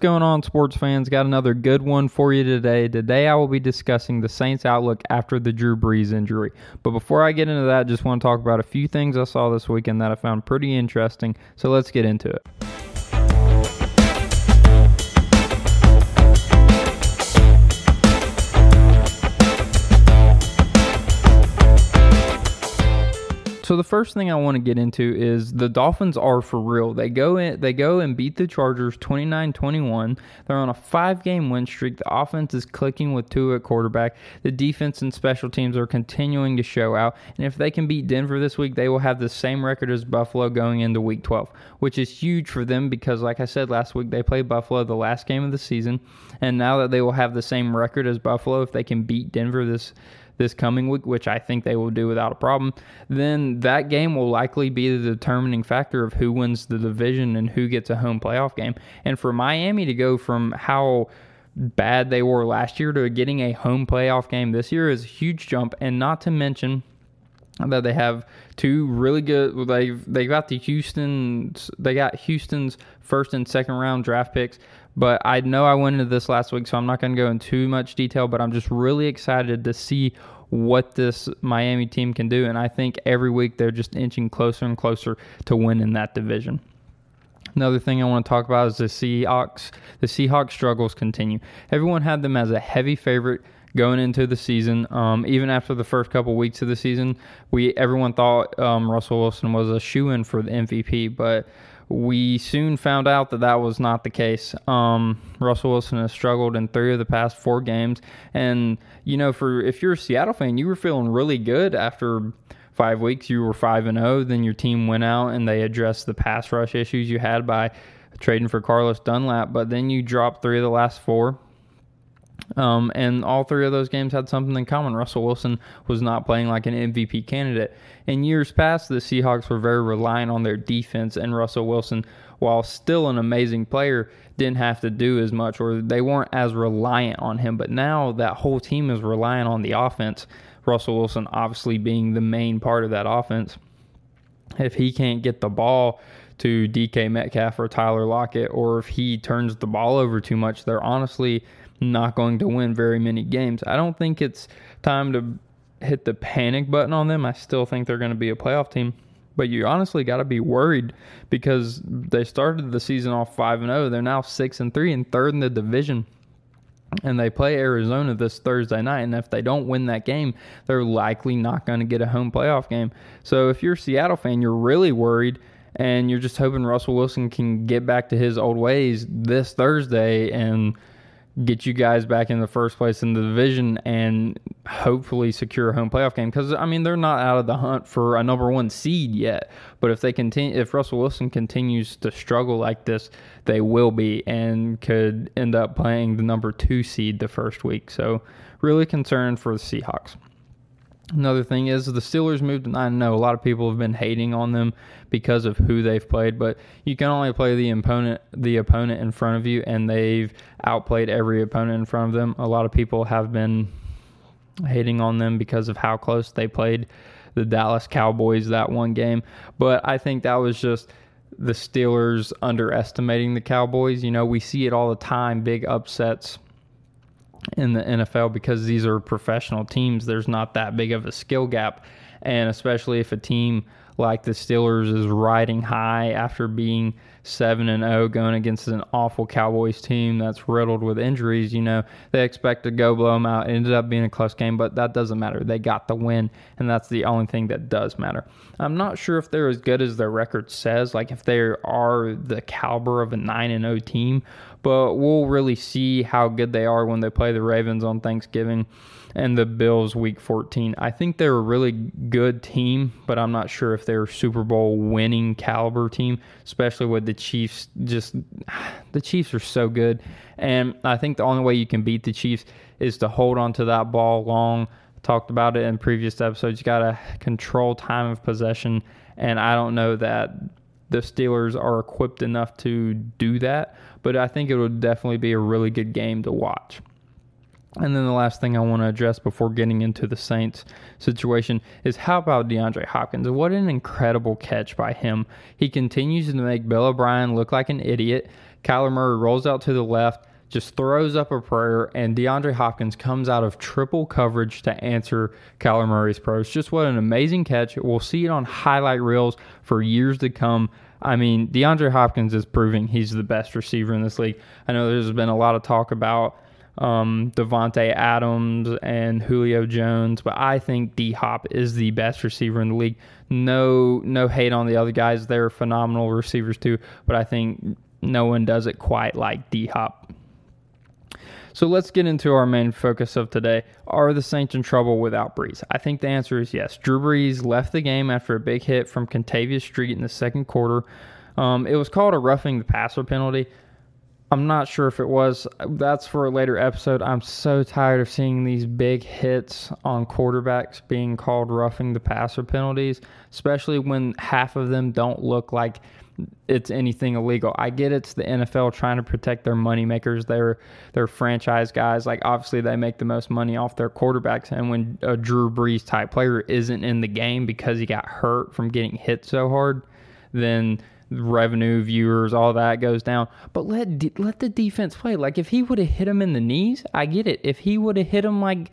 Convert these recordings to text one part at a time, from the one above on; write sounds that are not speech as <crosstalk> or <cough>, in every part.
Going on, sports fans? Got another good one for you today. Today, I will be discussing the Saints' outlook after the Drew Brees injury. But before I get into that, just want to talk about a few things I saw this weekend that I found pretty interesting. So let's get into it. So the first thing I want to get into is the Dolphins are for real. They go in they go and beat the Chargers 29-21. They're on a 5-game win streak. The offense is clicking with Tua at quarterback. The defense and special teams are continuing to show out. And if they can beat Denver this week, they will have the same record as Buffalo going into week 12, which is huge for them because like I said last week they played Buffalo the last game of the season, and now that they will have the same record as Buffalo if they can beat Denver this this coming week, which I think they will do without a problem, then that game will likely be the determining factor of who wins the division and who gets a home playoff game. And for Miami to go from how bad they were last year to getting a home playoff game this year is a huge jump, and not to mention that they have two really good they've they got the Houston they got Houston's first and second round draft picks but I know I went into this last week so I'm not going to go into too much detail but I'm just really excited to see what this Miami team can do and I think every week they're just inching closer and closer to winning that division. Another thing I want to talk about is the Seahawks. The Seahawks struggles continue. Everyone had them as a heavy favorite going into the season. Um, even after the first couple weeks of the season, we everyone thought um, Russell Wilson was a shoe in for the MVP, but we soon found out that that was not the case. Um, Russell Wilson has struggled in three of the past four games, and you know, for if you're a Seattle fan, you were feeling really good after five weeks. You were five and zero. Then your team went out and they addressed the pass rush issues you had by trading for Carlos Dunlap, but then you dropped three of the last four um, and all three of those games had something in common. Russell Wilson was not playing like an MVP candidate. In years past, the Seahawks were very reliant on their defense, and Russell Wilson, while still an amazing player, didn't have to do as much, or they weren't as reliant on him. But now that whole team is relying on the offense. Russell Wilson obviously being the main part of that offense. If he can't get the ball to DK Metcalf or Tyler Lockett, or if he turns the ball over too much, they're honestly not going to win very many games. I don't think it's time to hit the panic button on them. I still think they're going to be a playoff team. But you honestly got to be worried because they started the season off 5 and 0. They're now 6 and 3 and third in the division. And they play Arizona this Thursday night. And if they don't win that game, they're likely not going to get a home playoff game. So if you're a Seattle fan, you're really worried and you're just hoping Russell Wilson can get back to his old ways this Thursday and get you guys back in the first place in the division and hopefully secure a home playoff game because I mean they're not out of the hunt for a number one seed yet. But if they continue, if Russell Wilson continues to struggle like this, they will be and could end up playing the number two seed the first week. So really concerned for the Seahawks. Another thing is the Steelers moved. And I know a lot of people have been hating on them because of who they've played, but you can only play the opponent the opponent in front of you, and they've outplayed every opponent in front of them. A lot of people have been hating on them because of how close they played the Dallas Cowboys that one game, but I think that was just the Steelers underestimating the Cowboys. You know, we see it all the time, big upsets in the NFL because these are professional teams. There's not that big of a skill gap. And especially if a team like the Steelers is riding high after being 7 and 0 going against an awful Cowboys team that's riddled with injuries, you know, they expect to go blow them out. It ended up being a close game, but that doesn't matter. They got the win, and that's the only thing that does matter. I'm not sure if they're as good as their record says, like if they are the caliber of a 9 and 0 team, but we'll really see how good they are when they play the Ravens on Thanksgiving and the Bills week 14. I think they're a really good team, but I'm not sure if they're a Super Bowl winning caliber team, especially with the Chiefs. Just <sighs> the Chiefs are so good. And I think the only way you can beat the Chiefs is to hold on to that ball long. Talked about it in previous episodes. You got to control time of possession. And I don't know that the Steelers are equipped enough to do that, but I think it would definitely be a really good game to watch. And then the last thing I want to address before getting into the Saints situation is how about DeAndre Hopkins? What an incredible catch by him. He continues to make Bill O'Brien look like an idiot. Kyler Murray rolls out to the left, just throws up a prayer, and DeAndre Hopkins comes out of triple coverage to answer Kyler Murray's prayer. It's just what an amazing catch. We'll see it on highlight reels for years to come. I mean, DeAndre Hopkins is proving he's the best receiver in this league. I know there's been a lot of talk about um, Davante Adams and Julio Jones, but I think D Hop is the best receiver in the league. No, no hate on the other guys; they're phenomenal receivers too. But I think no one does it quite like D Hop. So let's get into our main focus of today. Are the Saints in trouble without Brees? I think the answer is yes. Drew Brees left the game after a big hit from Kentavius Street in the second quarter. Um, it was called a roughing the passer penalty. I'm not sure if it was. That's for a later episode. I'm so tired of seeing these big hits on quarterbacks being called roughing the passer penalties, especially when half of them don't look like it's anything illegal. I get it's the NFL trying to protect their money makers, their their franchise guys. Like obviously they make the most money off their quarterbacks, and when a Drew Brees type player isn't in the game because he got hurt from getting hit so hard, then revenue, viewers, all that goes down. But let let the defense play. Like if he would have hit him in the knees, I get it. If he would have hit him like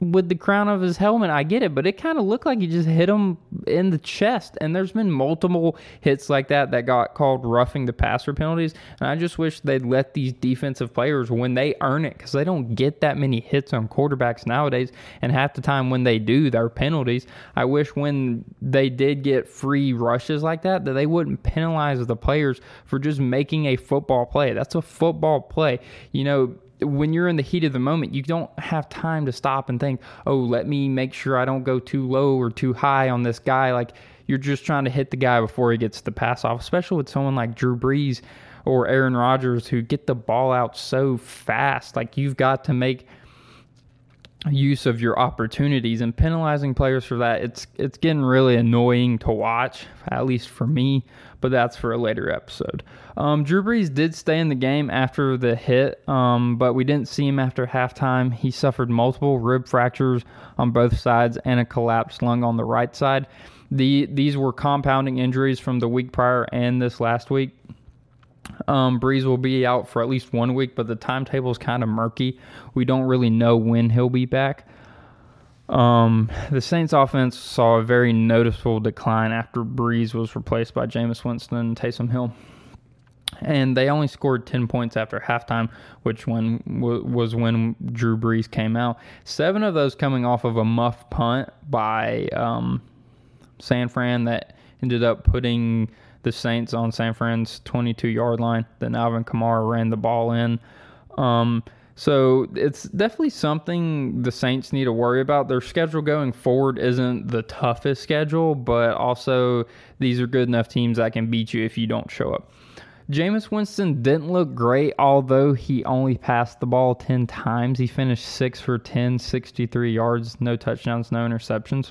with the crown of his helmet, I get it, but it kind of looked like he just hit him in the chest. And there's been multiple hits like that that got called roughing the passer penalties. And I just wish they'd let these defensive players, when they earn it, because they don't get that many hits on quarterbacks nowadays. And half the time when they do, they're penalties. I wish when they did get free rushes like that, that they wouldn't penalize the players for just making a football play. That's a football play. You know, when you're in the heat of the moment, you don't have time to stop and think, oh, let me make sure I don't go too low or too high on this guy. Like you're just trying to hit the guy before he gets the pass off, especially with someone like Drew Brees or Aaron Rodgers who get the ball out so fast. Like you've got to make use of your opportunities and penalizing players for that it's it's getting really annoying to watch at least for me but that's for a later episode. Um, drew brees did stay in the game after the hit um, but we didn't see him after halftime. He suffered multiple rib fractures on both sides and a collapsed lung on the right side. The these were compounding injuries from the week prior and this last week um, Brees will be out for at least one week, but the timetable is kind of murky. We don't really know when he'll be back. Um, the Saints offense saw a very noticeable decline after Brees was replaced by Jameis Winston and Taysom Hill. And they only scored 10 points after halftime, which when was when Drew Brees came out. Seven of those coming off of a muff punt by um, San Fran that ended up putting the Saints on San Fran's 22 yard line. Then Alvin Kamara ran the ball in. Um, so it's definitely something the Saints need to worry about. Their schedule going forward isn't the toughest schedule, but also these are good enough teams that can beat you if you don't show up. Jameis Winston didn't look great, although he only passed the ball 10 times. He finished 6 for 10, 63 yards, no touchdowns, no interceptions.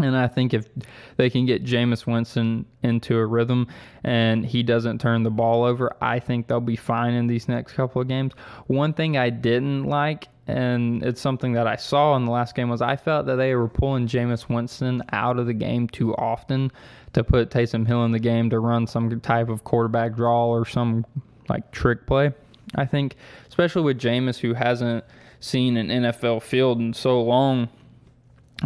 And I think if they can get Jameis Winston into a rhythm and he doesn't turn the ball over, I think they'll be fine in these next couple of games. One thing I didn't like, and it's something that I saw in the last game, was I felt that they were pulling Jameis Winston out of the game too often to put Taysom Hill in the game to run some type of quarterback draw or some like trick play. I think, especially with Jameis, who hasn't seen an NFL field in so long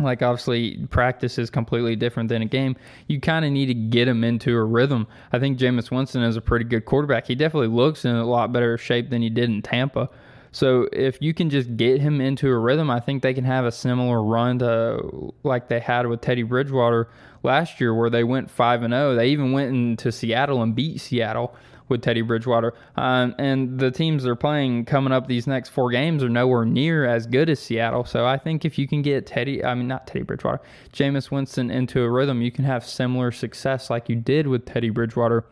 like obviously practice is completely different than a game. You kind of need to get him into a rhythm. I think Jameis Winston is a pretty good quarterback. He definitely looks in a lot better shape than he did in Tampa. So if you can just get him into a rhythm, I think they can have a similar run to like they had with Teddy Bridgewater last year, where they went five and zero. Oh. They even went into Seattle and beat Seattle with Teddy Bridgewater. Um, and the teams they're playing coming up these next four games are nowhere near as good as Seattle. So I think if you can get Teddy, I mean, not Teddy Bridgewater, Jameis Winston into a rhythm, you can have similar success like you did with Teddy Bridgewater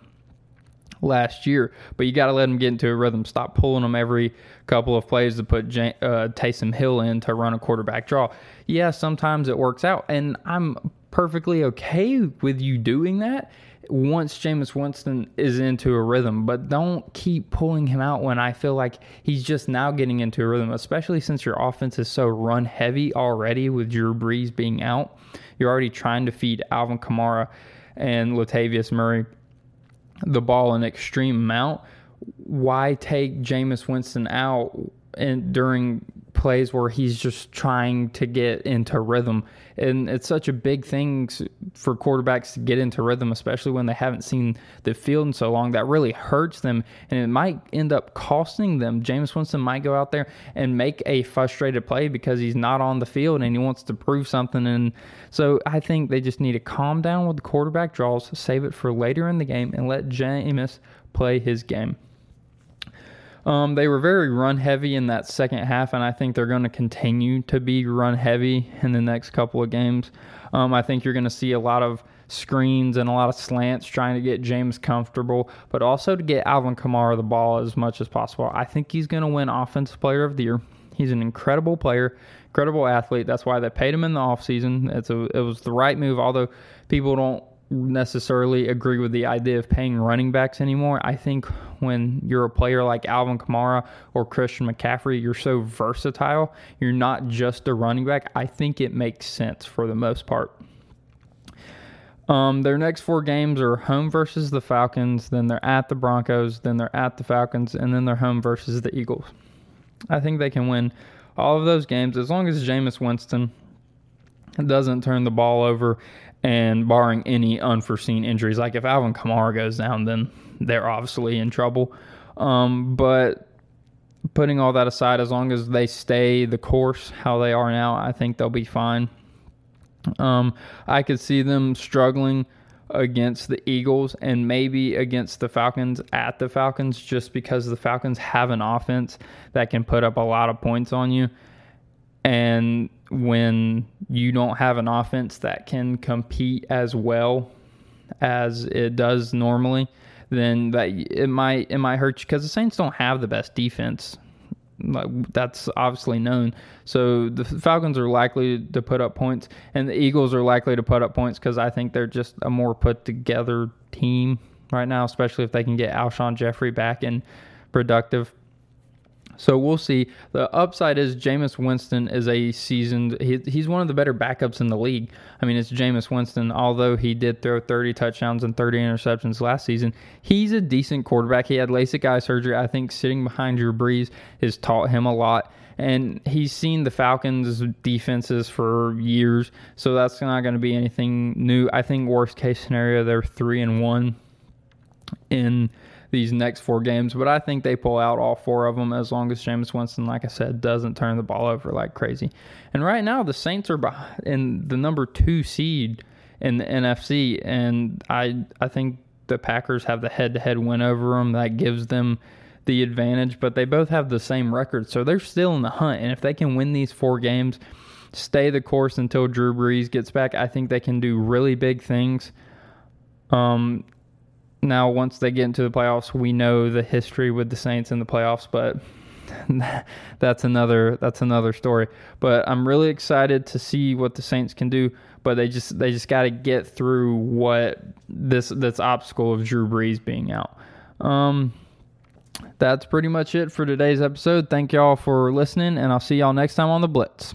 last year. But you got to let him get into a rhythm. Stop pulling him every couple of plays to put J- uh, Taysom Hill in to run a quarterback draw. Yeah, sometimes it works out. And I'm perfectly okay with you doing that once Jameis Winston is into a rhythm, but don't keep pulling him out when I feel like he's just now getting into a rhythm, especially since your offense is so run heavy already with Drew Brees being out. You're already trying to feed Alvin Kamara and Latavius Murray the ball an extreme amount. why take Jameis Winston out and during plays where he's just trying to get into rhythm. And it's such a big thing for quarterbacks to get into rhythm, especially when they haven't seen the field in so long. That really hurts them, and it might end up costing them. Jameis Winston might go out there and make a frustrated play because he's not on the field and he wants to prove something. And so I think they just need to calm down with the quarterback draws, save it for later in the game, and let Jameis play his game. Um, they were very run heavy in that second half, and I think they're going to continue to be run heavy in the next couple of games. Um, I think you're going to see a lot of screens and a lot of slants trying to get Jameis comfortable, but also to get Alvin Kamara the ball as much as possible. I think he's going to win Offensive Player of the Year. He's an incredible player, incredible athlete. That's why they paid him in the offseason. It's a, it was the right move, although people don't necessarily agree with the idea of paying running backs anymore. I think when you're a player like Alvin Kamara or Christian McCaffrey, you're so versatile. You're not just a running back. I think it makes sense for the most part. Um, their next four games are home versus the Falcons, then they're at the Broncos, then they're at the Falcons, and then they're home versus the Eagles. I think they can win all of those games as long as Jameis Winston doesn't turn the ball over and barring any unforeseen injuries. Like if Alvin Kamara goes down, then they're obviously in trouble. Um, but putting all that aside, as long as they stay the course how they are now, I think they'll be fine. Um, I could see them struggling against the Eagles and maybe against the Falcons at the Falcons just because the Falcons have an offense that can put up a lot of points on you. And when you don't have an offense that can compete as well as it does normally, then that it might it might hurt you because the Saints don't have the best defense. Like that's obviously known. So the Falcons are likely to put up points, and the Eagles are likely to put up points because I think they're just a more put together team right now, especially if they can get Alshon Jeffery back and productive. So we'll see. The upside is Jameis Winston is a seasoned. He, he's one of the better backups in the league. I mean, it's Jameis Winston. Although he did throw 30 touchdowns and 30 interceptions last season, he's a decent quarterback. He had LASIK eye surgery. I think sitting behind Drew Brees has taught him a lot. And he's seen the Falcons' defenses for years, so that's not going to be anything new. I think worst case scenario, they're three and one in these next four games, but I think they pull out all four of them as long as Jameis Winston, like I said, doesn't turn the ball over like crazy. And right now, the Saints are in the number two seed in the NFC, and I I think the Packers have the head-to-head win over them that gives them the advantage. But they both have the same record, so they're still in the hunt. And if they can win these four games, stay the course until Drew Brees gets back, I think they can do really big things. Um, now once they get into the playoffs, we know the history with the Saints in the playoffs, but <laughs> that's another that's another story. But I'm really excited to see what the Saints can do. But they just they just got to get through what this this obstacle of Drew Brees being out. Um, that's pretty much it for today's episode. Thank y'all for listening, and I'll see y'all next time on the Blitz.